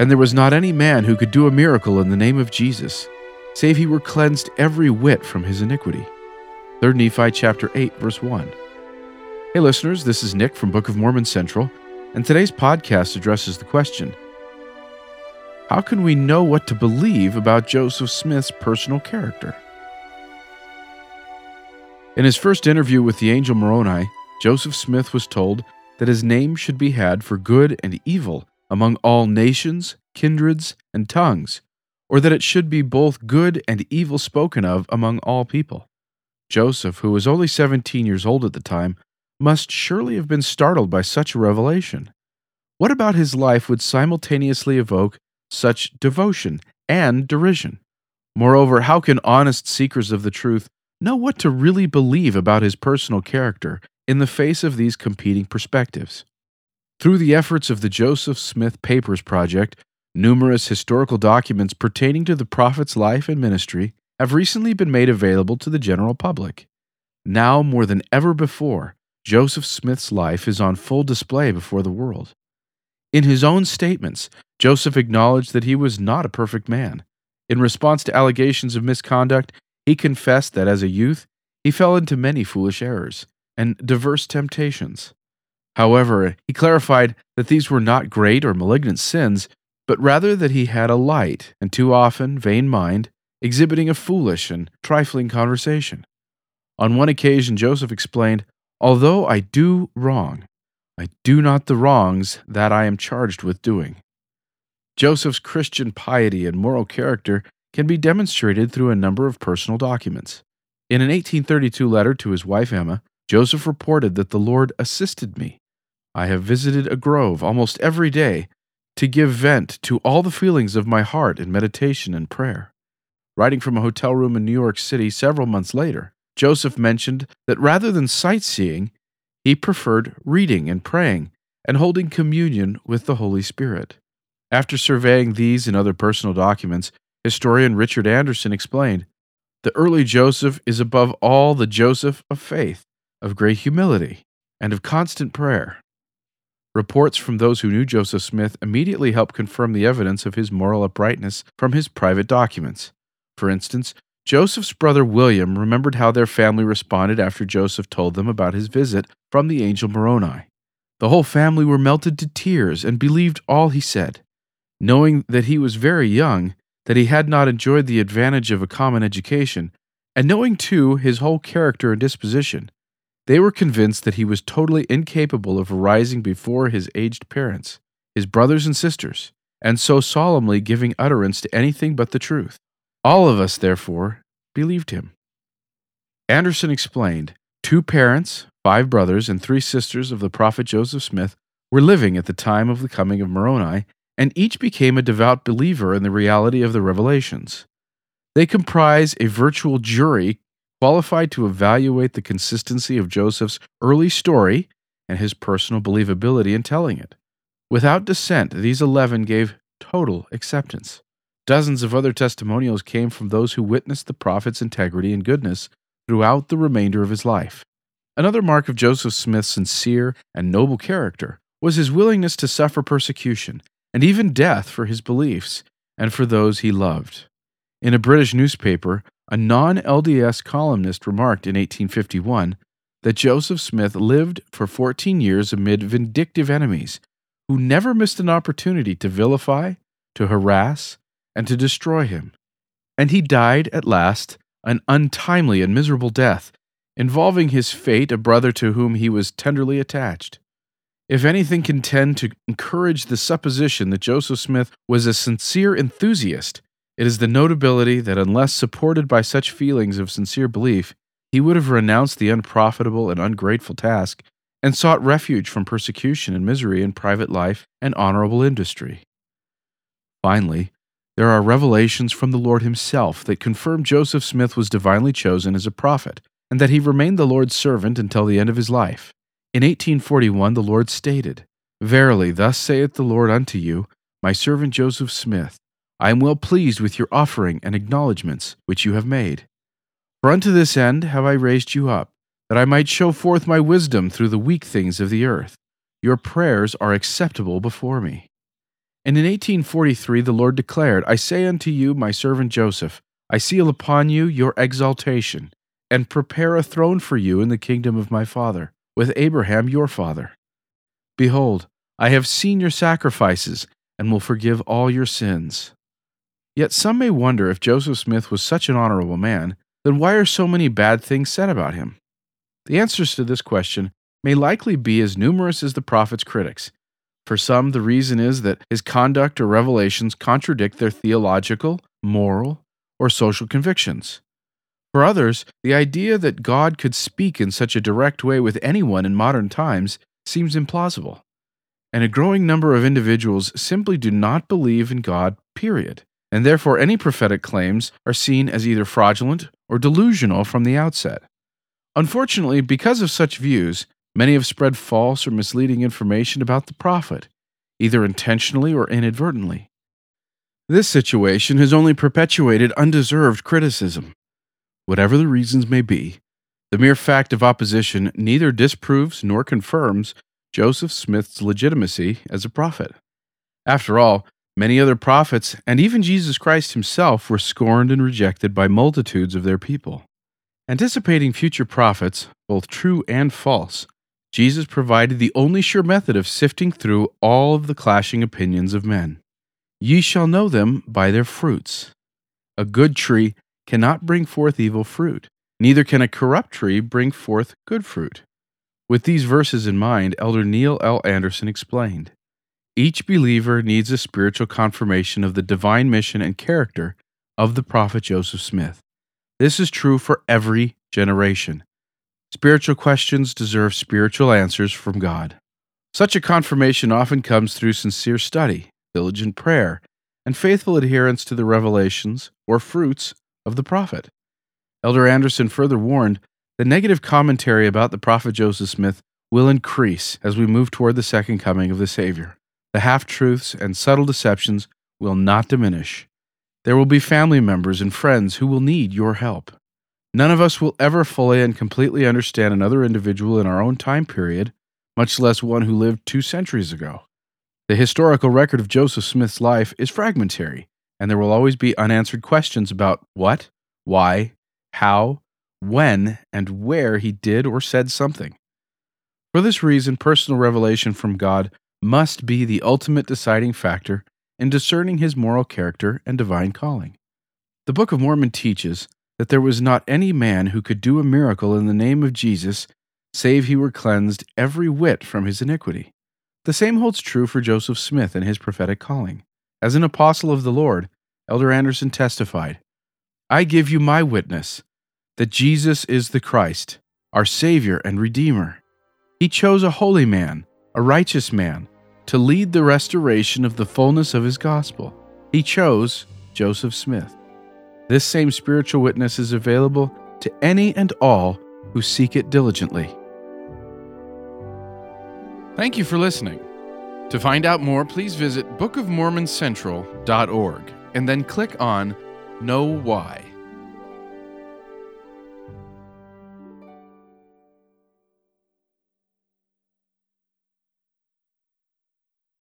And there was not any man who could do a miracle in the name of Jesus, save he were cleansed every whit from his iniquity. 3 Nephi chapter 8 verse 1. Hey listeners, this is Nick from Book of Mormon Central, and today's podcast addresses the question: How can we know what to believe about Joseph Smith's personal character? In his first interview with the angel Moroni, Joseph Smith was told that his name should be had for good and evil among all nations, kindreds, and tongues, or that it should be both good and evil spoken of among all people. Joseph, who was only 17 years old at the time, must surely have been startled by such a revelation. What about his life would simultaneously evoke such devotion and derision? Moreover, how can honest seekers of the truth know what to really believe about his personal character in the face of these competing perspectives? Through the efforts of the Joseph Smith Papers Project, numerous historical documents pertaining to the prophet's life and ministry have recently been made available to the general public. Now more than ever before, Joseph Smith's life is on full display before the world. In his own statements, Joseph acknowledged that he was not a perfect man. In response to allegations of misconduct, he confessed that as a youth, he fell into many foolish errors and diverse temptations. However, he clarified that these were not great or malignant sins, but rather that he had a light and too often vain mind, exhibiting a foolish and trifling conversation. On one occasion, Joseph explained, Although I do wrong, I do not the wrongs that I am charged with doing. Joseph's Christian piety and moral character can be demonstrated through a number of personal documents. In an 1832 letter to his wife Emma, Joseph reported that the Lord assisted me I have visited a grove almost every day to give vent to all the feelings of my heart in meditation and prayer. Writing from a hotel room in New York City several months later, Joseph mentioned that rather than sightseeing, he preferred reading and praying and holding communion with the Holy Spirit. After surveying these and other personal documents, historian Richard Anderson explained The early Joseph is above all the Joseph of faith, of great humility, and of constant prayer. Reports from those who knew Joseph Smith immediately helped confirm the evidence of his moral uprightness from his private documents. For instance, Joseph's brother William remembered how their family responded after Joseph told them about his visit from the angel Moroni. The whole family were melted to tears and believed all he said. Knowing that he was very young, that he had not enjoyed the advantage of a common education, and knowing too his whole character and disposition, they were convinced that he was totally incapable of rising before his aged parents, his brothers and sisters, and so solemnly giving utterance to anything but the truth. All of us, therefore, believed him. Anderson explained two parents, five brothers, and three sisters of the prophet Joseph Smith were living at the time of the coming of Moroni, and each became a devout believer in the reality of the revelations. They comprise a virtual jury qualified to evaluate the consistency of Joseph's early story and his personal believability in telling it. Without dissent, these eleven gave total acceptance. Dozens of other testimonials came from those who witnessed the prophet's integrity and goodness throughout the remainder of his life. Another mark of Joseph Smith's sincere and noble character was his willingness to suffer persecution and even death for his beliefs and for those he loved. In a British newspaper, a non LDS columnist remarked in 1851 that Joseph Smith lived for 14 years amid vindictive enemies who never missed an opportunity to vilify, to harass, and to destroy him. And he died at last an untimely and miserable death, involving his fate a brother to whom he was tenderly attached. If anything can tend to encourage the supposition that Joseph Smith was a sincere enthusiast it is the notability that, unless supported by such feelings of sincere belief, he would have renounced the unprofitable and ungrateful task and sought refuge from persecution and misery in private life and honorable industry. Finally, there are revelations from the Lord Himself that confirm Joseph Smith was divinely chosen as a prophet and that he remained the Lord's servant until the end of his life. In 1841, the Lord stated, Verily, thus saith the Lord unto you, My servant Joseph Smith, I am well pleased with your offering and acknowledgments which you have made. For unto this end have I raised you up, that I might show forth my wisdom through the weak things of the earth. Your prayers are acceptable before me. And in 1843, the Lord declared, I say unto you, my servant Joseph, I seal upon you your exaltation, and prepare a throne for you in the kingdom of my father, with Abraham your father. Behold, I have seen your sacrifices, and will forgive all your sins. Yet some may wonder if Joseph Smith was such an honorable man, then why are so many bad things said about him? The answers to this question may likely be as numerous as the prophet's critics. For some, the reason is that his conduct or revelations contradict their theological, moral, or social convictions. For others, the idea that God could speak in such a direct way with anyone in modern times seems implausible. And a growing number of individuals simply do not believe in God, period. And therefore, any prophetic claims are seen as either fraudulent or delusional from the outset. Unfortunately, because of such views, many have spread false or misleading information about the prophet, either intentionally or inadvertently. This situation has only perpetuated undeserved criticism. Whatever the reasons may be, the mere fact of opposition neither disproves nor confirms Joseph Smith's legitimacy as a prophet. After all, many other prophets and even Jesus Christ himself were scorned and rejected by multitudes of their people. Anticipating future prophets, both true and false, Jesus provided the only sure method of sifting through all of the clashing opinions of men. Ye shall know them by their fruits. A good tree cannot bring forth evil fruit, neither can a corrupt tree bring forth good fruit. With these verses in mind, Elder Neil L. Anderson explained Each believer needs a spiritual confirmation of the divine mission and character of the prophet Joseph Smith. This is true for every generation. Spiritual questions deserve spiritual answers from God. Such a confirmation often comes through sincere study, diligent prayer, and faithful adherence to the revelations or fruits of the prophet. Elder Anderson further warned the negative commentary about the prophet Joseph Smith will increase as we move toward the second coming of the Savior. The half truths and subtle deceptions will not diminish. There will be family members and friends who will need your help. None of us will ever fully and completely understand another individual in our own time period, much less one who lived two centuries ago. The historical record of Joseph Smith's life is fragmentary, and there will always be unanswered questions about what, why, how, when, and where he did or said something. For this reason, personal revelation from God must be the ultimate deciding factor in discerning his moral character and divine calling. The Book of Mormon teaches that there was not any man who could do a miracle in the name of Jesus save he were cleansed every whit from his iniquity. The same holds true for Joseph Smith and his prophetic calling. As an apostle of the Lord, Elder Anderson testified I give you my witness that Jesus is the Christ, our Savior and Redeemer. He chose a holy man, a righteous man, to lead the restoration of the fullness of his gospel. He chose Joseph Smith. This same spiritual witness is available to any and all who seek it diligently. Thank you for listening. To find out more, please visit bookofmormoncentral.org and then click on KnoWhy.